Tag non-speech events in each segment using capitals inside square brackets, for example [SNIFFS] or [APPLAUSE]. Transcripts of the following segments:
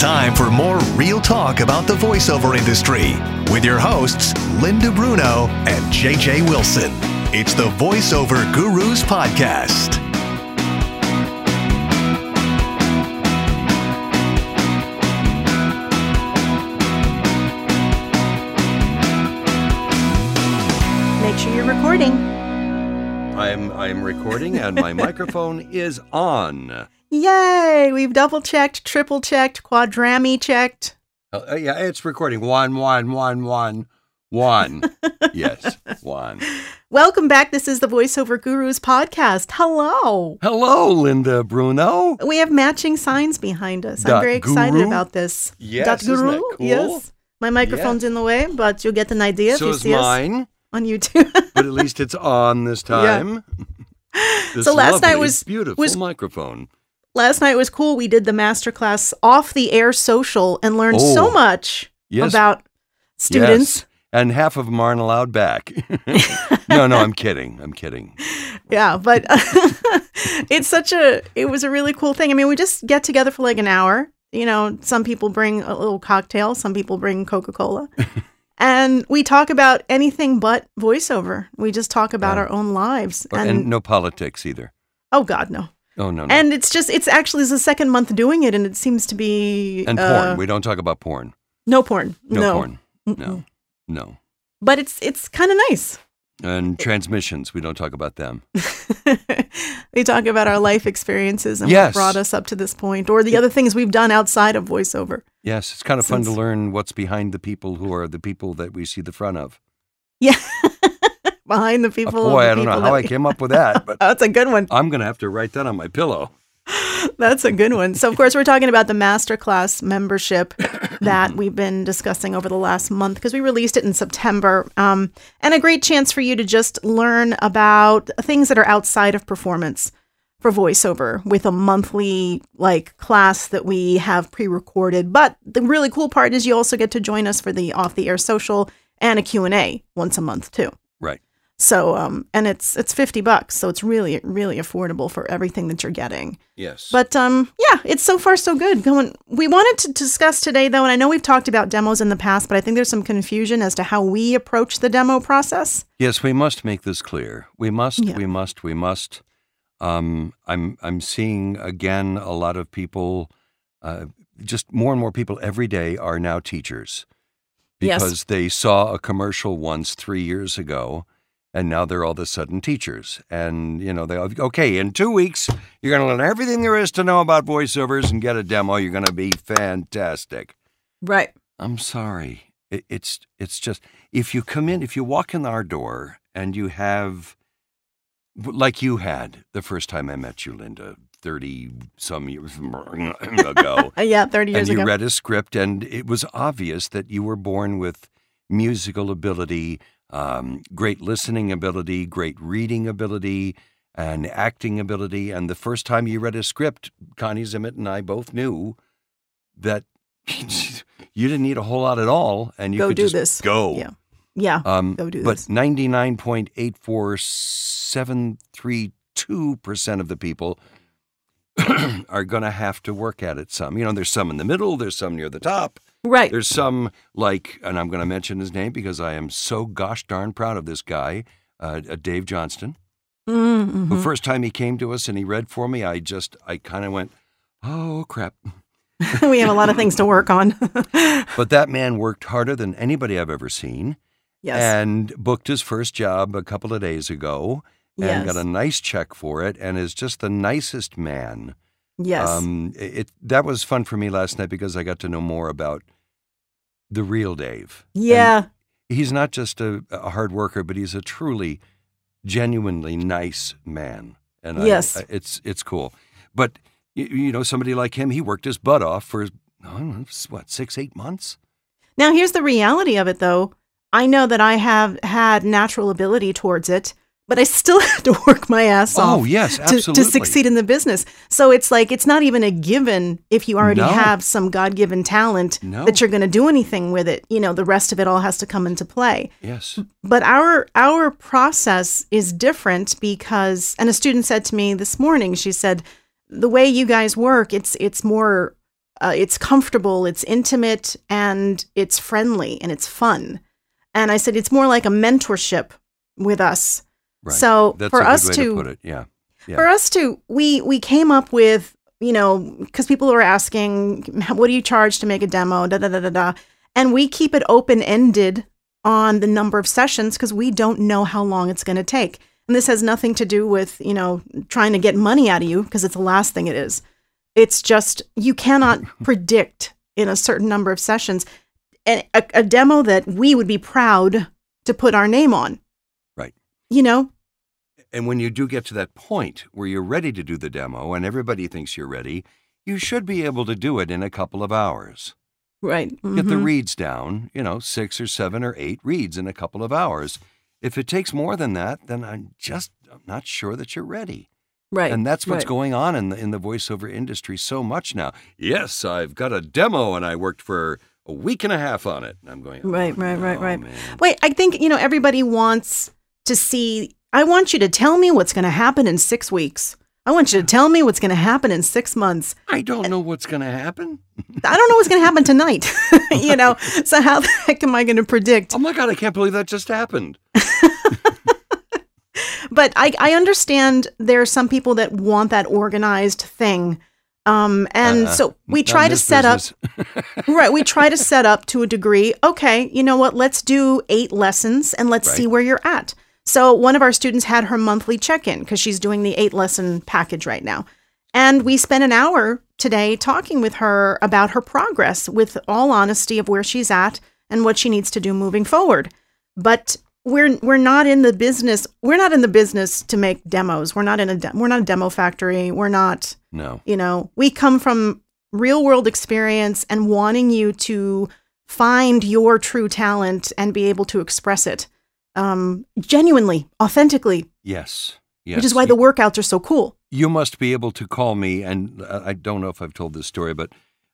time for more real talk about the voiceover industry with your hosts, Linda Bruno and JJ Wilson. It's the Voiceover Gurus Podcast. Make sure you're recording. I'm I'm recording and my [LAUGHS] microphone is on. Yay! We've double checked, triple checked, quadrami checked. Uh, uh, yeah, it's recording. One, one, one, one, one. [LAUGHS] yes, one. Welcome back. This is the Voiceover Gurus podcast. Hello. Hello, Linda Bruno. We have matching signs behind us. I'm very excited guru? about this. Yes, Dot guru? cool? Yes. My microphone's in the way, but you'll get an idea so if you see us mine, on YouTube. [LAUGHS] but at least it's on this time. [LAUGHS] This So last night was- beautiful was- microphone. Last night was cool. We did the masterclass off the air social and learned so Oh. much Yes, about students. yes. and half of them aren't allowed back. [LAUGHS] no, no, I'm kidding. I'm kidding. Yeah, but [LAUGHS] it's such a it was a really cool thing. I mean, we just get together for like an hour. You know, some people bring a little cocktail, some people bring Coca-Cola. [LAUGHS] and we talk about anything but voiceover. We just talk about Yeah. our own lives. Or- And, and no politics either. oh god, no. Oh no, no. And it's just it's actually the second month doing it and it seems to be And uh, porn. We don't talk about porn. no porn. No, No. porn. Mm-mm. No, no. But it's it's kind of nice. And transmissions. We don't talk about them. [LAUGHS] we talk about our life experiences and Yes. what brought us up to this point, or the other things we've done outside of voiceover. Yes, it's kind of fun to learn what's behind the people who are the people that we see the front of. Yeah, behind the people. boy, the I don't know how I came up with that, but [LAUGHS] that's a good one. I'm going to have to write that on my pillow. [LAUGHS] That's a good one. So, of course, we're talking about the masterclass membership [COUGHS] that we've been discussing over the last month because we released it in September. Um, and a great chance for you to just learn about things that are outside of performance for voiceover with a monthly like class that we have pre-recorded. But the really cool part is you also get to join us for the off the air social and a Q&A once a month too. So, um, and it's it's fifty bucks, so it's really really affordable for everything that you're getting. Yes. But um, yeah, it's so far so good. Going. We wanted to discuss today, though, and I know we've talked about demos in the past, but I think there's some confusion as to how we approach the demo process. yes, we must make this clear. We must, Yeah. we must, we must. Um, I'm I'm seeing again a lot of people, uh, just more and more people every day are now teachers Yes. because they saw a commercial once three years ago, and now they're all of a sudden teachers. And you know they okay in two weeks you're going to learn everything there is to know about voiceovers and get a demo. You're going to be fantastic. Right. I'm sorry. It, it's it's just if you come in, if you walk in our door and you have, like you had the first time I met you, Linda, thirty some years ago, [LAUGHS] yeah, thirty years ago. and you read a script, and it was obvious that you were born with musical ability, um, great listening ability, great reading ability, and acting ability. And the first time you read a script, Connie Zimmett and I both knew that [LAUGHS] you didn't need a whole lot at all, and you Go could do just this. go. Yeah. yeah. Um, Go do but this. ninety nine point eight four seven three two percent of the people [CLEARS THROAT] are going to have to work at it some. You know, there's some in the middle, there's some near the top, right. there's some like, and I'm going to mention his name because I am so gosh darn proud of this guy, uh, uh, Dave Johnston. Mm-hmm. The first time he came to us and he read for me, I just, I kind of went, oh crap. [LAUGHS] we have a lot of things to work on. [LAUGHS] But that man worked harder than anybody I've ever seen. yes. and booked his first job a couple of days ago and yes. got a nice check for it and is just the nicest man. yes. Um, it, that was fun for me last night because I got to know more about the real Dave. And yeah. he's not just a, a hard worker, but he's a truly, genuinely nice man. And I- Yes. I, it's it's cool. But you, you know, somebody like him, he worked his butt off for I don't know, what six, eight months. Now, here's the reality of it, though. I know that I have had natural ability towards it, but I still [LAUGHS] have to work my ass off Oh yes, to, to succeed in the business. So it's like it's not even a given if you already No. have some God given talent No. that you're going to do anything with it. You know, the rest of it all has to come into play. Yes. But our our process is different because and a student said to me this morning, she said, the way you guys work, it's it's more uh, it's comfortable, it's intimate, and it's friendly and it's fun. And I said it's more like a mentorship with us. Right. So That's for a good us way to, put it. Yeah. Yeah. for us to we we came up with you know because people were asking what do you charge to make a demo da da da da da and we keep it open ended on the number of sessions because we don't know how long it's going to take and this has nothing to do with you know trying to get money out of you because it's the last thing it is it's just you cannot [LAUGHS] predict in a certain number of sessions and a, a demo that we would be proud to put our name on. You know And when you do get to that point where you're ready to do the demo and everybody thinks you're ready, you should be able to do it in a couple of hours. right Get the Mhm. reads down, you know, six or seven or eight reads in a couple of hours. If it takes more than that, then I'm just I'm not sure that you're ready. right And that's what's right. going on in the in the voiceover industry so much now. Yes, I've got a demo and I worked for a week and a half on it. And I'm going, oh, Right, right, right, no, right. man. Wait, I think, you know, everybody wants to see. I want you to tell me what's going to happen in six weeks. I want you to tell me what's going to happen in six months. I don't know what's going to happen. I don't know what's going to happen tonight. [LAUGHS] you know, so how the heck am I going to predict? Oh my God, I can't believe that just happened. [LAUGHS] But I, I understand there are some people that want that organized thing. Um, and Uh-uh. so we try to set up [LAUGHS] right we try to set up to a degree okay you know what let's do eight lessons and let's Right. see where you're at so one of our students had her monthly check-in because she's doing the eight lesson package right now. And we spent an hour today talking with her about her progress with all honesty of where she's at and what she needs to do moving forward. But we're we're not in the business we're not in the business to make demos. We're not in a de- we're not a demo factory. We're not no. you know, we come from real world experience and wanting you to find your true talent and be able to express it um, genuinely, authentically, Yes. Yes. which is why the workouts are so cool. you must be able to call me and uh, i don't know if i've told this story but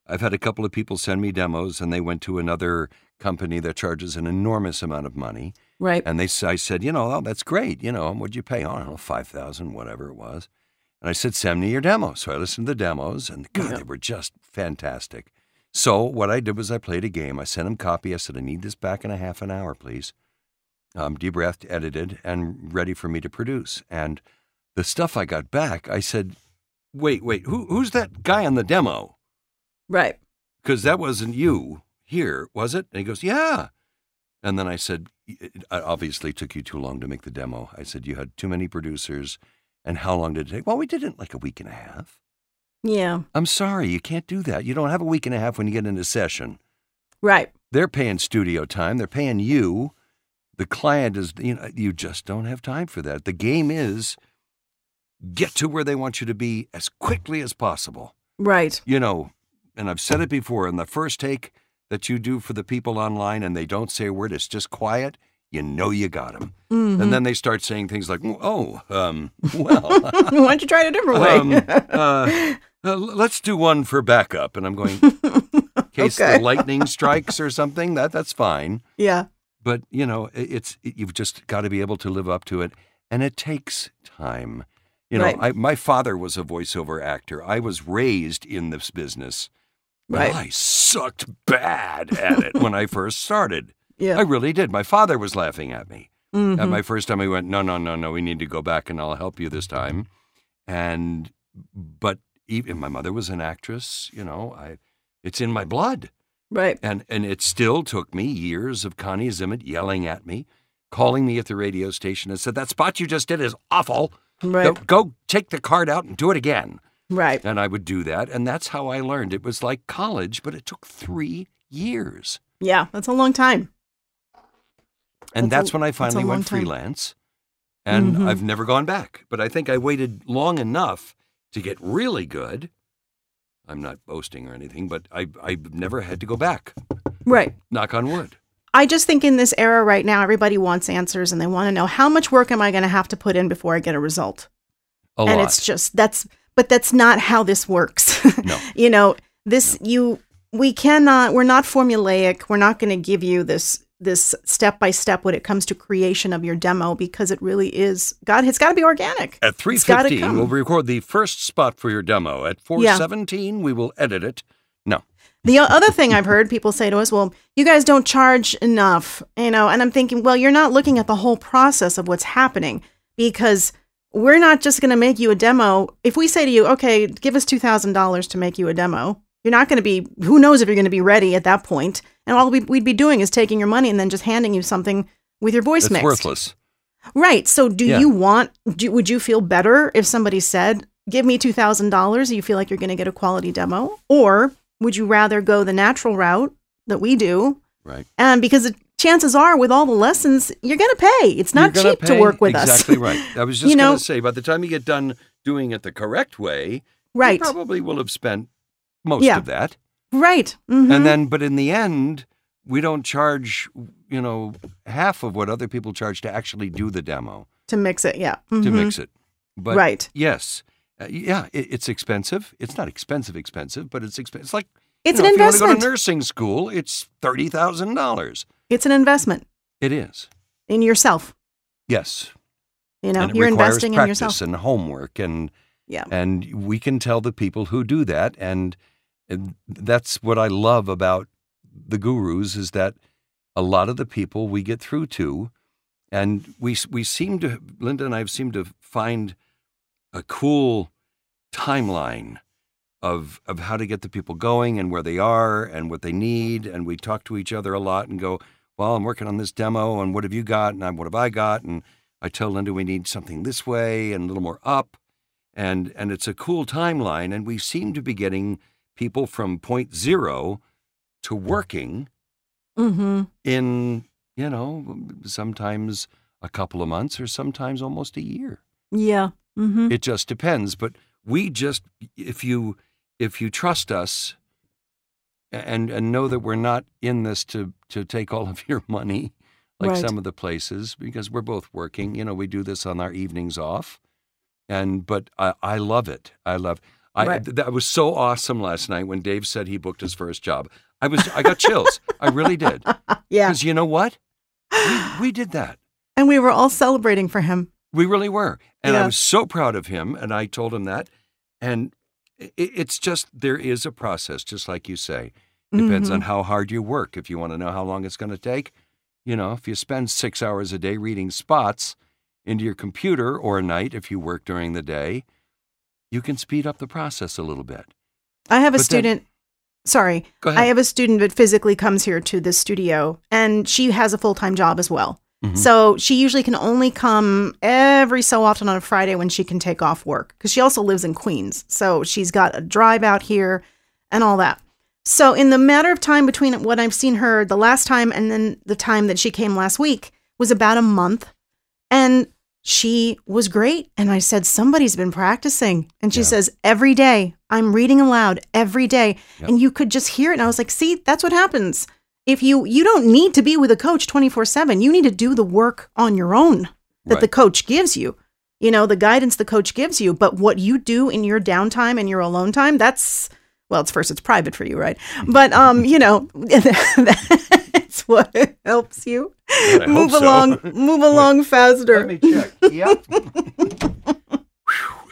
i've had a couple of people send me demos and they went to another company that charges an enormous amount of money Right. and they i said you know oh, that's great you know what'd you pay i don't know 5000 whatever it was and i said send me your demo so i listened to the demos and god Yeah. they were just fantastic so what i did was i played a game i sent them copy i said i need this back in a half an hour please um, debreathed edited and ready for me to produce and the stuff I got back, I said, "Wait, wait, who, who's that guy on the demo? Right. Because that wasn't you here, was it?" And he goes, "Yeah." And then I said, "It obviously took you too long to make the demo." I said, "You had too many producers, and how long did it take?" Well, we did it like a week and a half. Yeah. I'm sorry, you can't do that. You don't have a week and a half when you get into session. Right. They're paying studio time. They're paying you. The client is, you know, you just don't have time for that. The game is get to where they want you to be as quickly as possible. Right. You know, and I've said it before in the first take that you do for the people online and they don't say a word, it's just quiet, you know you got them. Mhm. And then they start saying things like, oh, um, [LAUGHS] well, Why don't you try it a different way? um, uh, uh, let's do one for backup. And I'm going, [LAUGHS] in case Okay. the lightning strikes or something, that that's fine. yeah. But you know, it's it, you've just got to be able to live up to it, and it takes time. You know, Right. I, my father was a voiceover actor. I was raised in this business. Right. I sucked bad at it when I first started. Yeah. I really did. My father was laughing at me. Mhm. At my first time, he went, "No, no, no, no. We need to go back, and I'll help you this time." And but even my mother was an actress. You know, I it's in my blood. Right. And and it still took me years of Connie Zimmett yelling at me, calling me at the radio station and said, That spot you just did is awful. Right. Go, go take the card out and do it again. Right. And I would do that. And that's how I learned. It was like college, but it took three years. Yeah. That's a long time. And That's that's, a- when I finally went time. freelance. And Mhm. I've never gone back. But I think I waited long enough to get really good. I'm not boasting or anything, but I, I've never had to go back. Right. Knock on wood. I just think in this era right now, everybody wants answers and they want to know how much work am I going to have to put in before I get a result? A and lot. it's just that's but that's not how this works. [LAUGHS] No. you know, this you we cannot we're not formulaic. We're not going to give you this this step by step when it comes to creation of your demo because it really is God it's got to be organic. At It's 3:15, we'll record the first spot for your demo. At 4:17, we will edit it. No. The other thing I've heard people say to us, well, you guys don't charge enough, you know, and I'm thinking, well, you're not looking at the whole process of what's happening because we're not just going to make you a demo. If we say to you, okay, give us $2,000 to make you a demo, you're not going to be, who knows if you're going to be ready at that point. And all we- we'd be doing is taking your money and then just handing you something with your voice It's mixed. worthless. Right. So do Yeah. you want, do, would you feel better if somebody said, give me $2,000, you feel like you're going to get a quality demo? Or would you rather go the natural route that we do? Right. And because the chances are with all the lessons, you're going to pay. It's not cheap to work with us. Exactly right. [LAUGHS] I was just You know- going to say, by the time you get done doing it the correct way, right. you probably will have spent most Yeah. of that. Right. Mhm. And then, but in the end, we don't charge, you know, half of what other people charge to actually do the demo, to mix it. Yeah. to Mhm. mix it. But right. yes, uh, yeah, it, it's expensive. It's not expensive, expensive, but it's expensive. It's like It's you know, an if you want to investment. go to nursing school, it's thirty thousand dollars. it's an investment It is. in yourself. Yes. You know, you're investing in yourself. and homework and Yeah. and we can tell the people who do that and, and that's what i love about the gurus is that a lot of the people we get through to and we we seem to linda and i seemed to find a cool timeline of of how to get the people going and where they are and what they need. And we talk to each other a lot and go well i'm working on this demo and what have you got? And what have i got? And i tell linda we need something this way and a little more up. And and it's a cool timeline and we seem to be getting people from point zero to working Mm-hmm. in you know sometimes a couple of months or sometimes almost a year Yeah. Mm-hmm. it just depends but we just if you if you trust us and and know that we're not in this to to take all of [LAUGHS] your money like Right. some of the places because we're both working you know we do this on our evenings off and but i i love it i love I, Right. that was so awesome last night when Dave said he booked his first job. I was I got chills. I really did. [LAUGHS] Yeah. Because you know what? We, [GASPS] we did that. And we were all celebrating for him. We really were. And I was so proud of him. And I told him that. And i it's just, there is a process, just like you say. Depends Mhm. on how hard you work. If you want to know how long it's going to take, you know, if you spend six hours a day reading spots into your computer or a night, if you work during the day, you can speed up the process a little bit. I have a But then- student. sorry, Go ahead. I have a student that physically comes here to the studio, and she has a full time job as well. Mhm. So she usually can only come every so often on a Friday when she can take off work because she also lives in Queens. So she's got a drive out here and all that. So in the matter of time between what I've seen her the last time and then the time that she came last week was about a month. And she was great. And I said, Somebody's been practicing. And she Yeah. says, Every day, I'm reading aloud every day. Yep. And you could just hear it. And I was like, See, that's what happens. If you you don't need to be with a coach 24/7. You need to do the work on your own that the coach gives you. You know, the guidance the coach gives you, but what you do in your downtime and your alone time, that's well, it's first it's private for you, right? But um, you know, [LAUGHS] that's [LAUGHS] what helps you I hope move so. along [LAUGHS] move along faster. Let me check. Yep. Whew,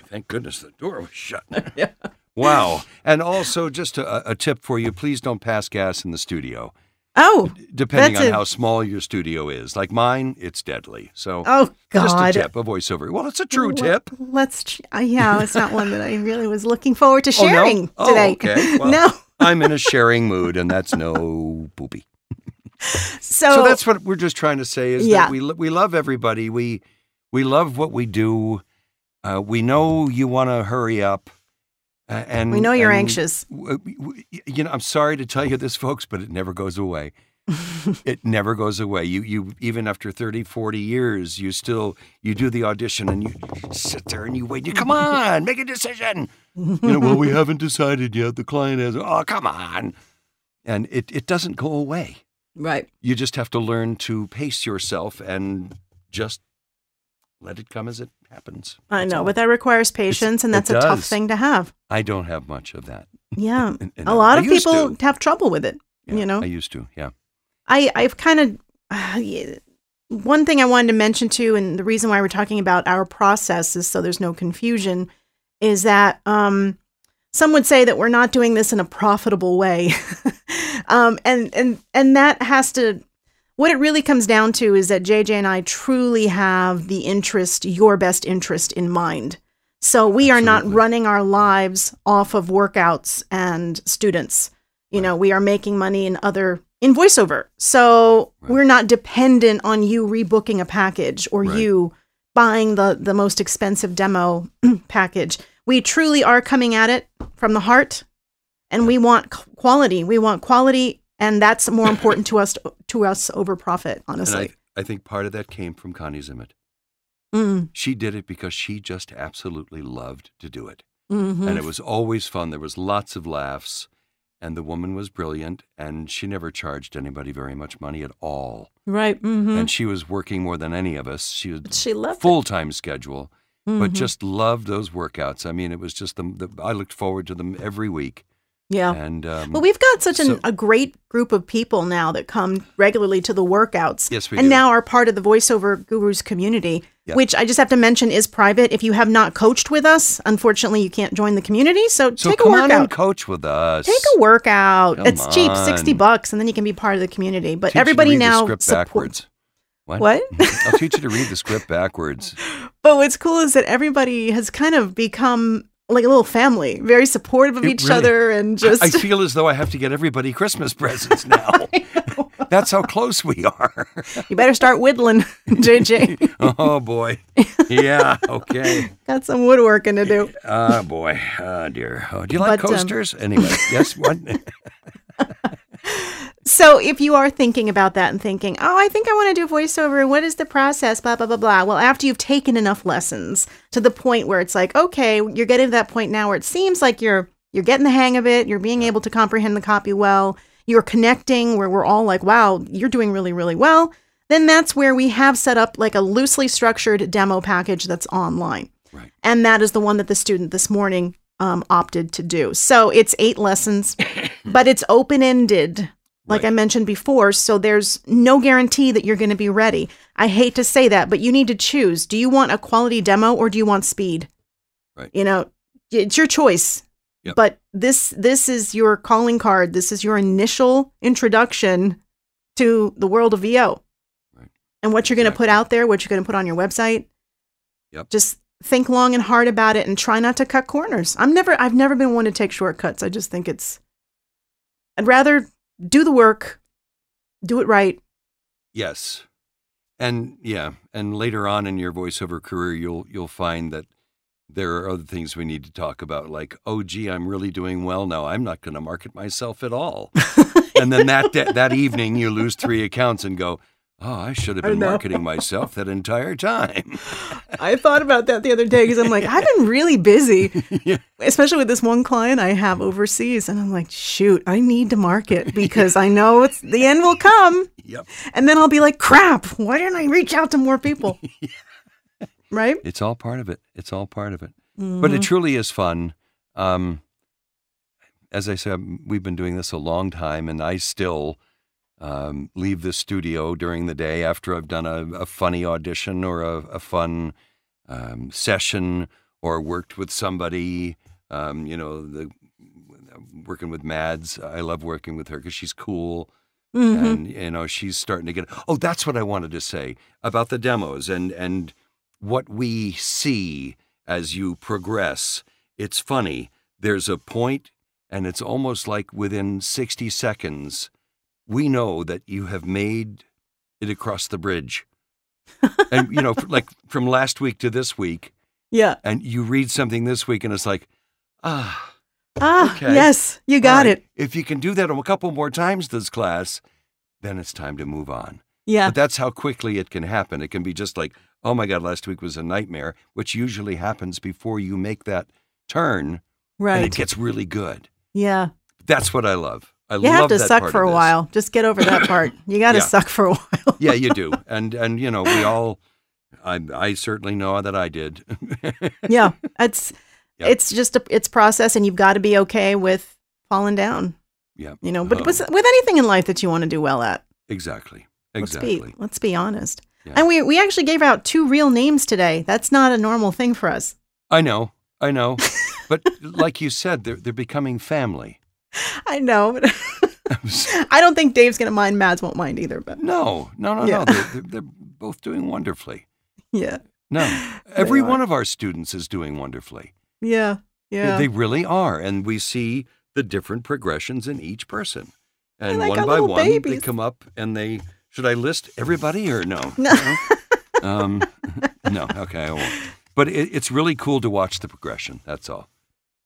thank goodness the door was shut. [LAUGHS] Yeah. Wow. And also, just a, a tip for you please don't pass gas in the studio, Oh, depending That's on a- how small your studio is. Like mine, it's deadly. So, oh god, just a God. tip, a voiceover. Well, it's a true Let- tip. Let's. ch- Uh, yeah, it's not one that I really was looking forward to Oh, no? sharing Oh, today. okay. Well, no. I'm in a sharing mood, and that's no poopy. So, So that's what we're just trying to say is Yeah. that we we love everybody. We we love what we do. Uh, we know you want to hurry up, uh, and we know you're and anxious. w- w- You know, I'm sorry to tell you this, folks, but it never goes away. [LAUGHS] it never goes away. You you even after 30, 40 years, you still you do the audition and you sit there and you wait. You come on, make a decision. You know, well, we [LAUGHS] haven't decided yet. The client has. Oh, come on, and it it doesn't go away Right. you just have to learn to pace yourself and just let it come as it happens. I That's know, all. but that requires patience, and that's a tough thing to have. I don't have much of that. Yeah. [LAUGHS] And- and a I- lot I of used people to. have trouble with it. Yeah, you know, I used to. Yeah. I I've kind of [SIGHS] uh, one thing I wanted to mention too, and the reason why we're talking about our process is so there's no confusion, is that um some would say that we're not doing this in a profitable way. [LAUGHS] um, and and and that has to what it really comes down to is that JJ and I truly have the interest, your best interest in mind. So we are not running our lives off of workouts and students. You know, we are making money in other in voiceover. So Right. we're not dependent on you rebooking a package or Right. you buying the the most expensive demo [CLEARS THROAT] package. We truly are coming at it from the heart and we want quality. We want quality and that's more important to us to us over profit, honestly. I, I think part of that came from Connie Zimmett. Mm, She did it because she just absolutely loved to do it. mhm. And it was always fun. There was lots of laughs. And the woman was brilliant. And she never charged anybody very much money at all. right. mhm. And she was working more than any of us. She was she loved it. full schedule, but just loved those workouts. I mean, it was just the, the I looked forward to them every week. yeah. And um, Well, we've got such an, so- a great group of people now that come regularly to the workouts. Yes, we and do. now are part of the voiceover gurus community, Yeah. which I just have to mention is private. If you have not coached with us, unfortunately, you can't join the community. So, so take a on workout. coach with us. Take a workout. Come it's cheap, sixty bucks, and then you can be part of the community. But Teach you to everybody now script support- backwards. What? What? I'll teach you to read the script backwards. [LAUGHS] But what's cool is that everybody has kind of become like a little family, very supportive of It each really- other, and just I feel as though I have to get everybody Christmas [LAUGHS] presents [LAUGHS] now. That's how close we are. you better start whittling, [LAUGHS] JJ. oh boy. Yeah. Okay. Got some woodworking to do. Oh boy. Oh dear. Oh, do you like But, um, coasters? anyway, yes. What? So if you are thinking about that and thinking, oh, I think I want to do voiceover, what is the process? Blah, blah, blah, blah. Well, after you've taken enough lessons to the point where it's like, okay, you're getting to that point now where it seems like you're you're getting the hang of it, you're being able to comprehend the copy well, you're connecting where we're all like, wow, you're doing really, really well. Then that's where we have set up like a loosely structured demo package that's online. Right. And that is the one that the student this morning um, opted to do. So it's eight lessons, [LAUGHS] but it's open ended like Right. I mentioned before. So there's no guarantee that you're going to be ready. I hate to say that, but you need to choose. Do you want a quality demo or do you want speed? Right. You know, it's your choice. Yep. But this this is your calling card. This is your initial introduction to the world of VO. Right. And what you're going to Exactly. put out there, what you're going to put on your website. Yep. Just think long and hard about it and try not to cut corners. I'm never I've never been one to take shortcuts. I just think it's I'd rather do the work, do it right. Yes. And yeah, and later on in your voiceover career you'll you'll find that there are other things we need to talk about like, "Oh gee, I'm really doing well now. I'm not going to market myself at all." [LAUGHS] and then that, that that evening you lose 3 accounts and go, "Oh, I should have been marketing myself that entire time." [LAUGHS] I thought about that the other day because I'm like, I've been really busy, [LAUGHS] yeah. especially with this one client I have overseas. And I'm like, shoot, I need to market [LAUGHS] because I know it's the end will come. Yep. And then I'll be like, crap, why didn't I reach out to more people? Right? It's all part of it. It's all part of it. But Mm-hmm. it truly is fun. Um, as I said, we've been doing this a long time, and I still um, leave the studio during the day after I've done a, a funny audition or a, a fun um, session or worked with somebody. Um, you know, the working with Mads. I love working with her because she's cool. Mhm. and you know she's starting to get oh that's what i wanted to say about the demos and and what we see as you progress it's funny there's a point and it's almost like within 60 seconds we know that you have made it across the bridge [LAUGHS] and you know like from last week to this week Yeah. and you read something this week and it's like ah Ah, Okay. yes, you got right, it. if you can do that a couple more times this class then it's time to move on Yeah. but that's how quickly it can happen. It can be just like, oh my God, last week was a nightmare, which usually happens before you make that turn Right. and it gets really good. Yeah. That's what I love. I You have to suck for a this. while. Just get over that part. [LAUGHS] You got to Yeah. suck for a while. yeah, you do. [LAUGHS] And and you know, we all I I certainly know that I did. [LAUGHS] yeah. It's Yep. it's just a it's process and you've got to be okay with falling down. yeah. You know, but Um, with, with anything in life that you want to do well at. Exactly. Let's Exactly. be let's be honest. Yeah. And we we actually gave out two real names today. That's not a normal thing for us. I know. I know. but like you said, they're they're becoming family. I know. But [LAUGHS] I don't think Dave's going to mind. Mads won't mind either. But No, no, no, Yeah. no. They're, they're, they're both doing wonderfully. yeah, No, [LAUGHS] every one of our students is doing wonderfully. yeah, yeah. They really are. And we see the different progressions in each person. And like one by one, they come up and they. Should I list everybody or no? [LAUGHS] No. um, no. Okay, I won't. But it, it's really cool to watch the progression. That's all.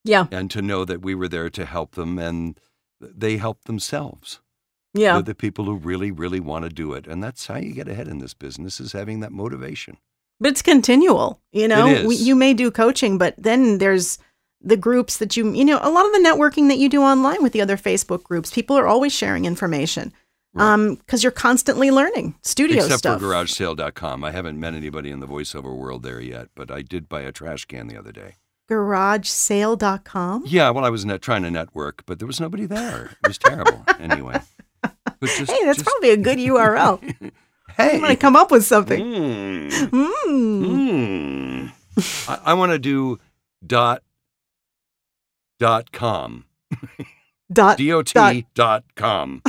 yeah, And to know that we were there to help them and they help themselves. yeah. They're the people who really, really want to do it. And that's how you get ahead in this business is having that motivation. But it's continual. You know, We, you may do coaching, but then there's the groups that you, you know, a lot of the networking that you do online with the other Facebook groups. People are always sharing information Right. um, because you're constantly learning studio Except stuff. for GarageSale.com. I haven't met anybody in the voiceover world there yet, but I did buy a trash can the other day. GarageSale.com. Yeah, well, I was net, trying to network, but there was nobody there. It was terrible. [LAUGHS] anyway. Just, Hey, that's just- probably a good URL. [LAUGHS] hey. I'm going to come up with something. Mm, Mm. mm. I, I want to do dot dot com. Dot. D-O-T dot com.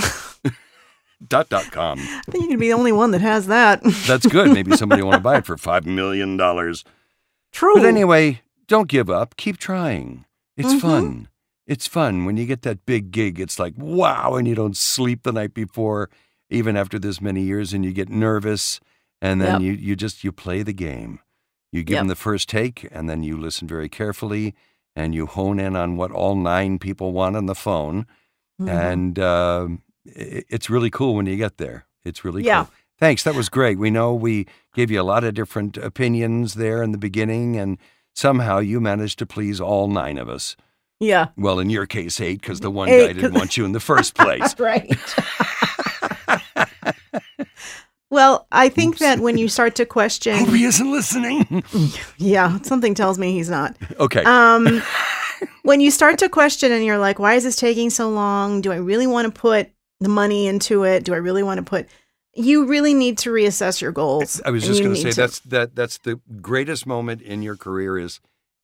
[LAUGHS] dot dot com. I think you could be the only one that has that. That's good. Maybe somebody want to buy it for $5 million. True. But anyway, don't give up. Keep trying. It's Mhm. fun. It's fun. When you get that big gig, it's like, wow, and you don't sleep the night before, even after this many years, and you get nervous, and then Yep. you, you just you play the game. You give Yep. them the first take, and then you listen very carefully, and you hone in on what all nine people want on the phone, Mhm. and um i it's really cool when you get there. It's really Yeah. cool. Thanks. That was great. We know we gave you a lot of different opinions there in the beginning, and somehow you managed to please all nine of us. yeah. Well, in your case, eight, because the one Eight, guy didn't want you in the [LAUGHS] first place. Right. [LAUGHS] well, I think Oops. that when you start to [LAUGHS] question, Hope he isn't listening. yeah, something tells me he's not. okay. Um, when you start to question and you're like, why is this taking so long? Do I really want to put the money into it? Do I really want to put? You really need to reassess your goals. I was just going to say that's that that's the greatest moment in your career is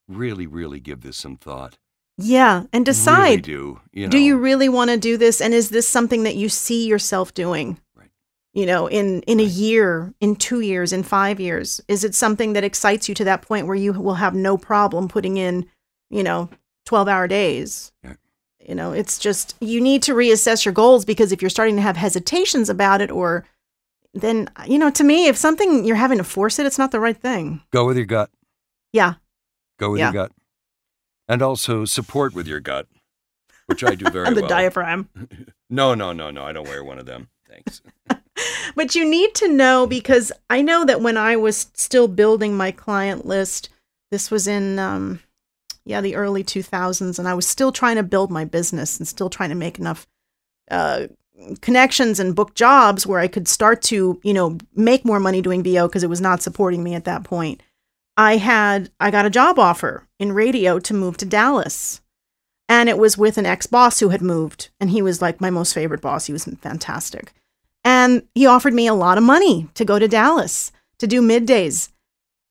really, really give this some thought. yeah, and Really decide. do you know? do you really want to do this and is this something that you see yourself doing Right. you know in in a year in 2 years in 5 years is it something that excites you to that point where you will have no problem putting in you know 12 hour days Yeah. you know it's just you need to reassess your goals because if you're starting to have hesitations about it or then you know to me if something you're having to force it it's not the right thing go with your gut? yeah Go with Yeah. your gut, and also support with your gut, which I do [LAUGHS] very the well. The diaphragm [LAUGHS] No, no, no, no. I don't wear one of them. Thanks. [LAUGHS] but you need to know because I know that when I was still building my client list, this was in um yeah, the early 2000s and I was still trying to build my business and still trying to make enough uh connections and book jobs where I could start to, you know, make more money doing VO because it was not supporting me at that point. I had I got a job offer in radio to move to Dallas. And it was with an ex-boss who had moved and he was like my most favorite boss. He was fantastic. And he offered me a lot of money to go to Dallas to do middays.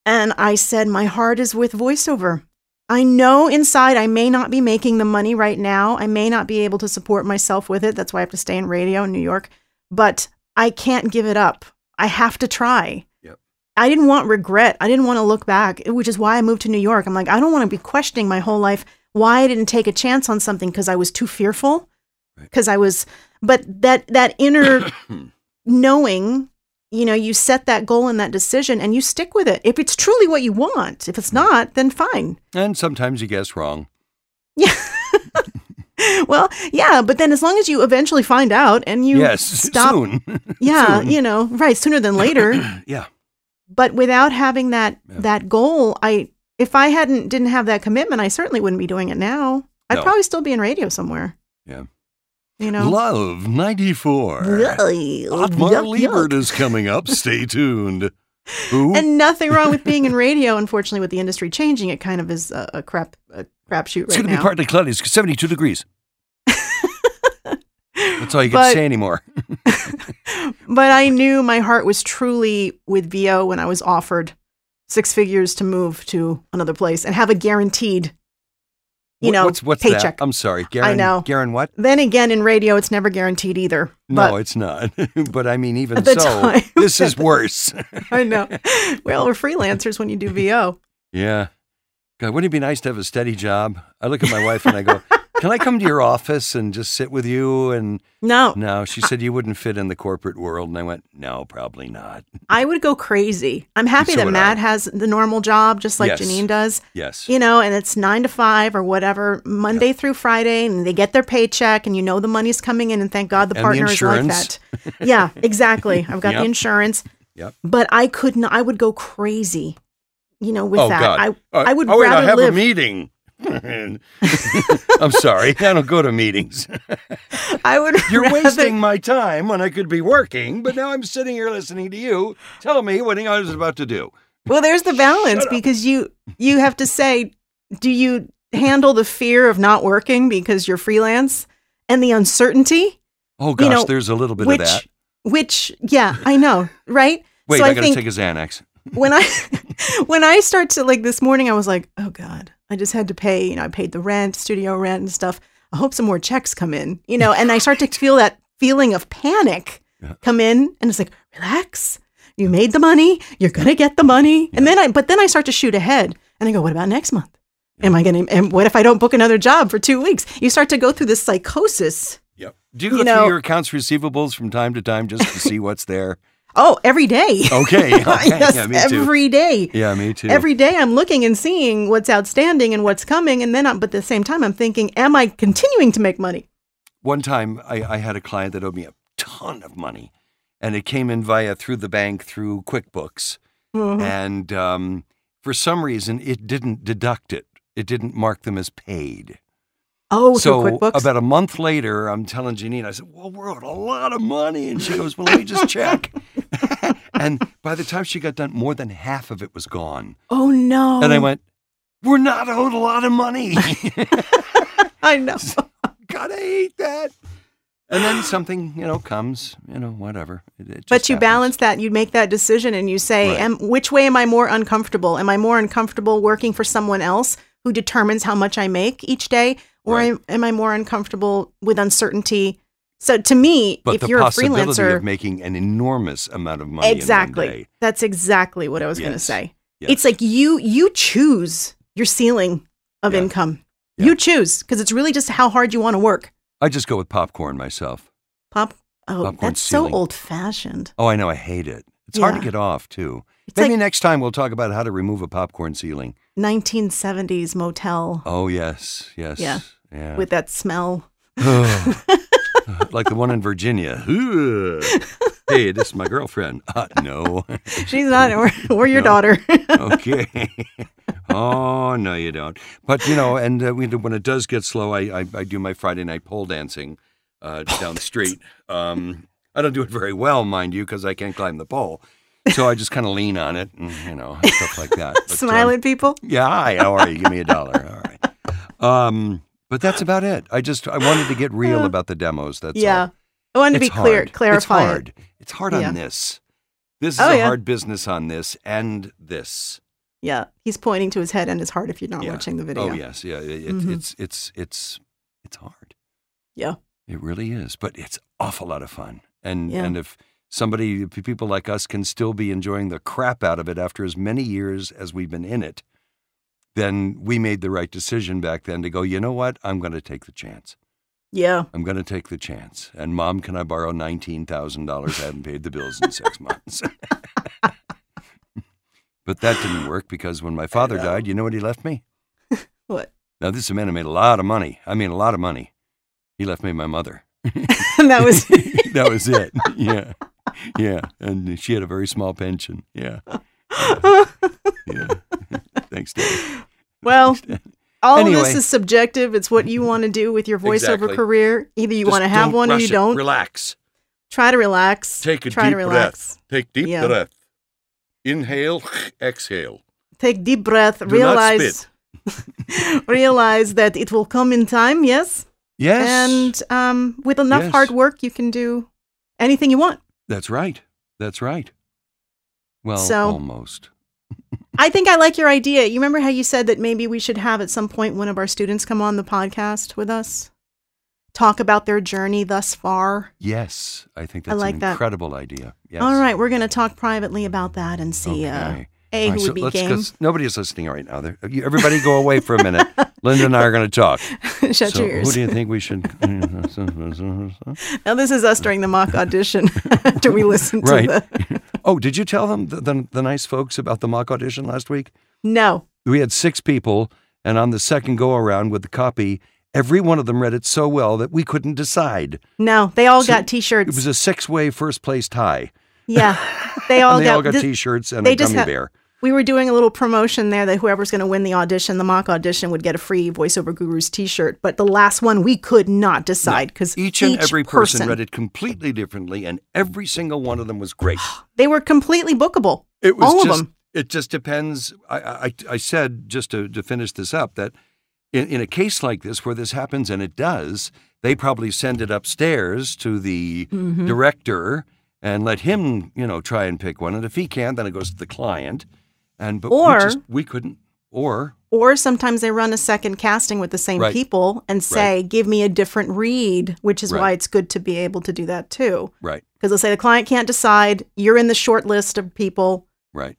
And I said, My heart is with voiceover. I know inside I may not be making the money right now. I may not be able to support myself with it. That's why I have to stay in radio in New York. But I can't give it up. I have to try. Yep. I didn't want regret. I didn't want to look back, which is why I moved to New York. I'm like, I don't want to be questioning my whole life why I didn't take a chance on something because I was too fearful. Right. Because I was, but that that inner [COUGHS] knowing you know you set that goal and that decision and you stick with it if it's truly what you want if it's not then fine and sometimes you guess wrong. yeah [LAUGHS] well yeah but then as long as you eventually find out and you yes, [LAUGHS] stop soon. [LAUGHS] yeah soon. you know right sooner than later [CLEARS THROAT] yeah. but without having that Yeah. that goal i if i hadn't didn't have that commitment i certainly wouldn't be doing it now i'd No. probably still be in radio somewhere Yeah. You know Love 94. Really? Otmar Yuck, Liebert yuck. is coming up. Stay [LAUGHS] tuned. Who? and nothing wrong with being in radio. Unfortunately, with the industry changing, it kind of is a, a crap a crapshoot it's right going to be partly cloudy. It's 72 degrees. [LAUGHS] That's all you to say anymore. [LAUGHS] but I knew my heart was truly with VO when I was offered six figures to move to another place and have a guaranteed you know, what's what's paycheck. that? I'm sorry, Garen. know. Garen, what? Then again, in radio, it's never guaranteed either. No, it's not. [LAUGHS] but I mean, even so, time. [LAUGHS] this is worse. [LAUGHS] I know. Well, we're freelancers when you do VO. yeah. God, wouldn't it be nice to have a steady job? I look at my wife and I go, "Can I come to your office and just sit with you?" And No, no, she said you wouldn't fit in the corporate world, and I went, "No, probably not." I would go crazy. I'm happy So that Matt I. has the normal job, just like Yes. Janine does. Yes. You know, and it's nine to five or whatever, Monday through Friday, and they get their paycheck, and you know the money's coming in, and thank God the And the partner is like that. Yeah, exactly. I've got Yep. the insurance, Yep. but I could not. I would go crazy. You know, with oh that, God. I Uh, I would oh, wait, rather I have live. a meeting. [LAUGHS] I'm sorry. I don't go to meetings. [LAUGHS] I would. You're rather, wasting my time when I could be working, but now I'm sitting here listening to you tell me what I was about to do. Well, there's the balance because you you have to say, do you handle the fear of not working because you're freelance and the uncertainty, Oh gosh, know, there's a little bit which of that. which yeah, I know, right? [LAUGHS] Wait, so I, I, gotta think take a Xanax. when I when I start to like this morning, I was like, oh god, I just had to pay. You know, I paid the rent, studio rent, and stuff. I hope some more checks come in. You know, and I start to feel that feeling of panic Yeah. come in, and it's like, relax. You made the money. You're gonna get the money, and then I. But then I start to shoot ahead, and I go, what about next month? Am I gonna? And what if I don't book another job for two weeks? You start to go through this psychosis. Yep. Do you You go know- through your accounts receivables from time to time just to see what's there? Oh, every day. Okay. [LAUGHS] yes, yeah, me too. every day. yeah, me too. Every day I'm looking and seeing what's outstanding and what's coming. And then, I'm, but at the same time, I'm thinking, am I continuing to make money? One time, I, I had a client that owed me a ton of money, and it came in via through the bank through QuickBooks, Mhm. and um, for some reason, it didn't deduct it. It didn't mark them as paid. Oh, so QuickBooks. about a month later, I'm telling Janine, I said, "Well, we're owed a lot of money," and she goes, "Well, let me just check." [LAUGHS] and by the time she got done, more than half of it was gone, oh no! and I went, "We're not owed a lot of money." [LAUGHS] [LAUGHS] I know. Gotta hate that. And then something, you know, comes, you know, whatever. It, it But you happens. balance that. You make that decision, and you say, Right. am, which way am I more uncomfortable? Am I more uncomfortable working for someone else who determines how much I make each day, or Right. am, am I more uncomfortable with uncertainty? So to me, But if the you're a possibility freelancer, of making an enormous amount of money exactly, in one day. that's exactly what I was going to say. Yes. It's like you you choose your ceiling of Yeah. income. Yeah. You choose because it's really just how hard you want to work. I just go with popcorn myself. Pop. Oh, Popcorn that's so old fashioned. Oh, I know. I hate it. It's hard to get off, too. It's Maybe like next time we'll talk about how to remove a popcorn ceiling. 1970s motel Oh, yes. Yes. Yeah. Yeah. with that smell. [SIGHS] like the one in Virginia. [LAUGHS] hey, this is my girlfriend. Uh, no. [LAUGHS] She's not, or, or your No. daughter. [LAUGHS] okay. oh no, you don't. But you know, and uh, when it does get slow, I, I I do my Friday night pole dancing uh, down the street. Um, I don't do it very well, mind you, because I can't climb the pole. So I just kind of lean on it, and you know, stuff like that. [LAUGHS] But, Smile um, at people. yeah, hi, how are you? Give me a dollar. All right. Um, but that's about it. I just I wanted to get real about the demos. That's yeah. all. I wanted to It's be clear, hard. clarify. It's hard. It's hard Yeah. on this. This is Oh, a yeah. hard business on this and this. Yeah. He's pointing to his head and his heart if you're not Yeah. watching the video. Oh yes, yeah. It, Mhm. It's it's it's it's hard. Yeah. It really is, but it's awful lot of fun. And Yeah. and if somebody, people like us, can still be enjoying the crap out of it after as many years as we've been in it, then we made the right decision back then to go. You know what? I'm going to take the chance. Yeah. I'm going to take the chance. And mom, can I borrow nineteen thousand dollars? I haven't paid the bills in six months. [LAUGHS] but that didn't work because when my father died, you know what he left me? [LAUGHS] What? Now, this is a man who made a lot of money. I mean, a lot of money. He left me my mother. [LAUGHS] And that was that was it. Yeah. [LAUGHS] Yeah. And she had a very small pension. Yeah. [LAUGHS] Yeah. [LAUGHS] Thanks, Dad. well. All of Anyway. this is subjective. It's what you want to do with your voiceover Exactly. career. Either you Just want to have one or you it. don't. Relax. Try to relax. Take a Try deep relax. Take deep Yeah. breath. Inhale, [SNIFFS] exhale. Take deep breath. Do realize realize that it will come in time. Yes. Yes. And um, with enough Yes. hard work, you can do anything you want. That's right. That's right. Well, So- almost. [LAUGHS] I think I like your idea. You remember how you said that maybe we should have at some point one of our students come on the podcast with us? Talk about their journey thus far. Yes, I think that's I like an that. incredible idea. Yes. All right, we're going to talk privately about that and see uh, Okay. A, All who right, so would be let's- game. Nobody is listening right now. Everybody go away for a minute. [LAUGHS] Linda and I are going to talk. [LAUGHS] Shut so your who do you think we should? [LAUGHS] [LAUGHS] Now, this is us during the mock audition do we listen to Right. the. oh, did you tell them the, the, the nice folks about the mock audition last week? No. We had six people, and on the second go around with the copy, every one of them read it so well that we couldn't decide. No, they all So got t shirts. It was a six-way first place tie. yeah. They all they got, all got T-shirts and they a gummy have- bear. We were doing a little promotion there that whoever's going to win the audition, the mock audition, would get a free voiceover gurus T-shirt. But the last one we could not decide because Each and every person, read it completely differently, and every single one of them was great. [GASPS] They were completely bookable. It was all just, of them. It just depends. I, I, I said just to, to finish this up that in, in a case like this where this happens, and it does, they probably send it upstairs to the Mm-hmm. director and let him, you know, try and pick one. And if he can't, then it goes to the client. And but Or- we, just, we couldn't. Or Or sometimes they run a second casting with the same Right. people and say, "Give me a different read," which is why it's good to be able to do that too. right, Because they'll say the client can't decide. You're in the short list of people. right.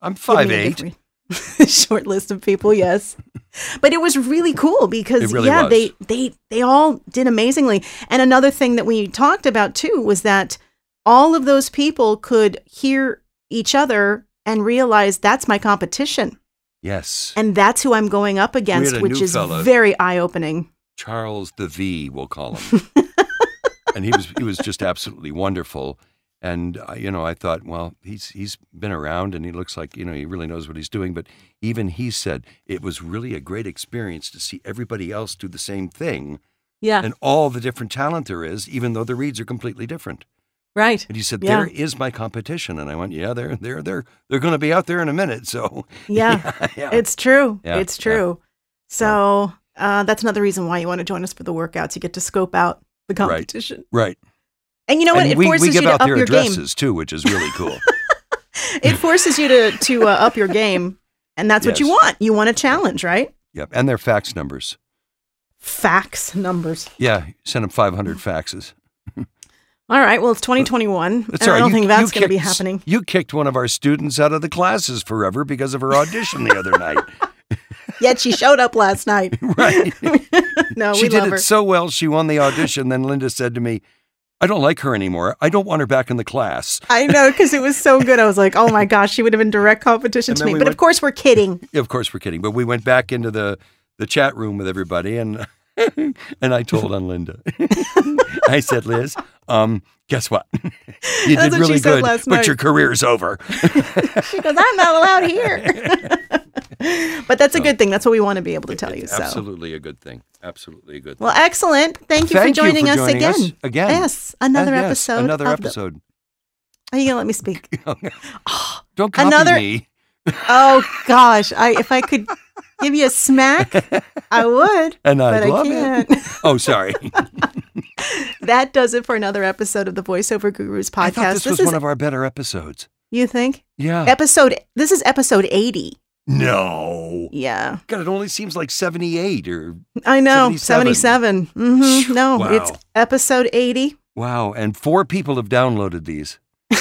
I'm five eight. [LAUGHS] short list of people, yes. [LAUGHS] But it was really cool because really yeah, was. they they they all did amazingly. And another thing that we talked about too was that all of those people could hear each other and realize that's my competition Yes, and that's who I'm going up against, which is fella. very eye-opening. Charles the V, we'll call him. [LAUGHS] and he was he was just absolutely wonderful. And uh, you know, I thought, well, he's he's been around and he looks like you know he really knows what he's doing. But even he said it was really a great experience to see everybody else do the same thing Yeah, and all the different talent there is, even though the reads are completely different. Right. And he said, Yeah. "There is my competition." And I went, "Yeah, they're they're they're they're going to be out there in a minute." So [LAUGHS] Yeah, yeah, it's true. Yeah, it's yeah. true. So uh, that's another reason why you want to join us for the workouts. You get to scope out the competition. right. And you know what? and it we, forces we give you to out up their your game. too, which is really cool. [LAUGHS] [LAUGHS] It forces you to to uh, up your game, and that's what you want. You want a challenge, right? yep, and their fax numbers. Fax numbers. Yeah, send them 500 faxes. All right. Well, it's 2021, That's and all I don't You- think that's going to be happening. You kicked one of our students out of the classes forever because of her audition the other night. [LAUGHS] Yet she showed up last night. [LAUGHS] Right. [LAUGHS] no, we're not. she we did love it her. so well, she won the audition. Then Linda said to me, I don't like her anymore. I don't want her back in the class. I know because it was so good. I was like, oh my gosh, she would have been direct competition And to me. we But of course, we're kidding. Of course, we're kidding, but we went back into the, the chat room with everybody and and I told on Linda. I said, Liz, um, guess what? [LAUGHS] you That's did what really good, but night. your career's over. [LAUGHS] [LAUGHS] She goes, I'm not allowed here. but that's a good thing. That's what we want to be able to tell you. So. Absolutely a good thing. Absolutely a good thing. Well, excellent. Thank you Thank for joining, for us, joining again. us again. Yes, another yes, episode. Another of the- episode. Are you gonna let me speak? [GASPS] Don't copy Another- me. Oh gosh, I if I could give you a smack, I would. And I'd but I love can't. it. Oh, sorry. That does it for another episode of the Voiceover Gurus podcast. I thought this, was is one of our better episodes. you think Yeah. episode. This is episode eighty. no. Yeah, God, it only seems like 78 or I know 77. Mm-hmm. No, Wow. it's episode eighty. wow. And four people have downloaded these. [LAUGHS]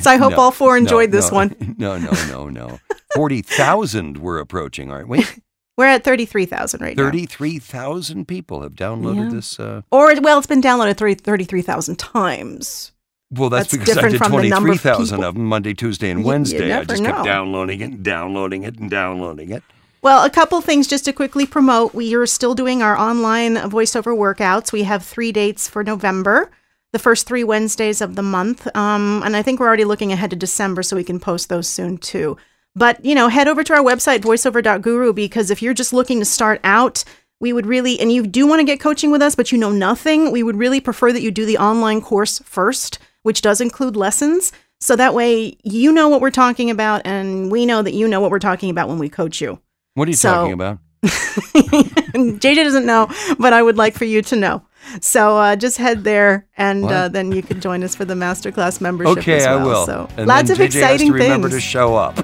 So I hope No, all four enjoyed no, this no, one. [LAUGHS] No, no, no, no. 40,000 we're approaching, aren't we? [LAUGHS] We're at thirty-three thousand right now. 33,000 people have downloaded Yeah. this. Uh, Or well, it's been downloaded 30 33,000 times. well, that's, That's because I different did from the number of 23,000 people. of them Monday, Tuesday, and Wednesday. I just kept downloading it and downloading it and downloading it. Well, a couple things just to quickly promote. We are still doing our online voiceover workouts. We have three dates for November, the first three Wednesdays of the month. Um, and I think we're already looking ahead to December, so we can post those soon too. But, you know, head over to our website, voiceover.guru, because if you're just looking to start out, we would really, and you do want to get coaching with us, but you know nothing, we would really prefer that you do the online course first, which does include lessons. So that way you know what we're talking about, and we know that you know what we're talking about when we coach you. What are you So- talking about? [LAUGHS] JJ doesn't know, but I would like for you to know. So uh, just head there, and uh, then you can join us for the masterclass membership. Okay, as I well. will. So And lots of JJ has exciting to remember things. to show up.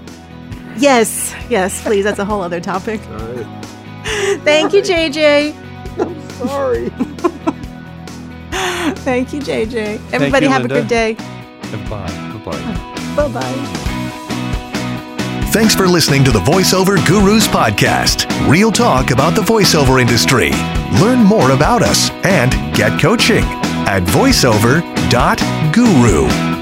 Yes, yes, please. That's a whole other topic. All right. Thank you, JJ. I'm sorry. [LAUGHS] Thank you, JJ. Everybody you, have Linda. a good day. Bye. Bye-bye. Bye bye. Thanks for listening to the VoiceOver Gurus podcast. Real talk about the voiceover industry. Learn more about us and get coaching at voiceover.guru.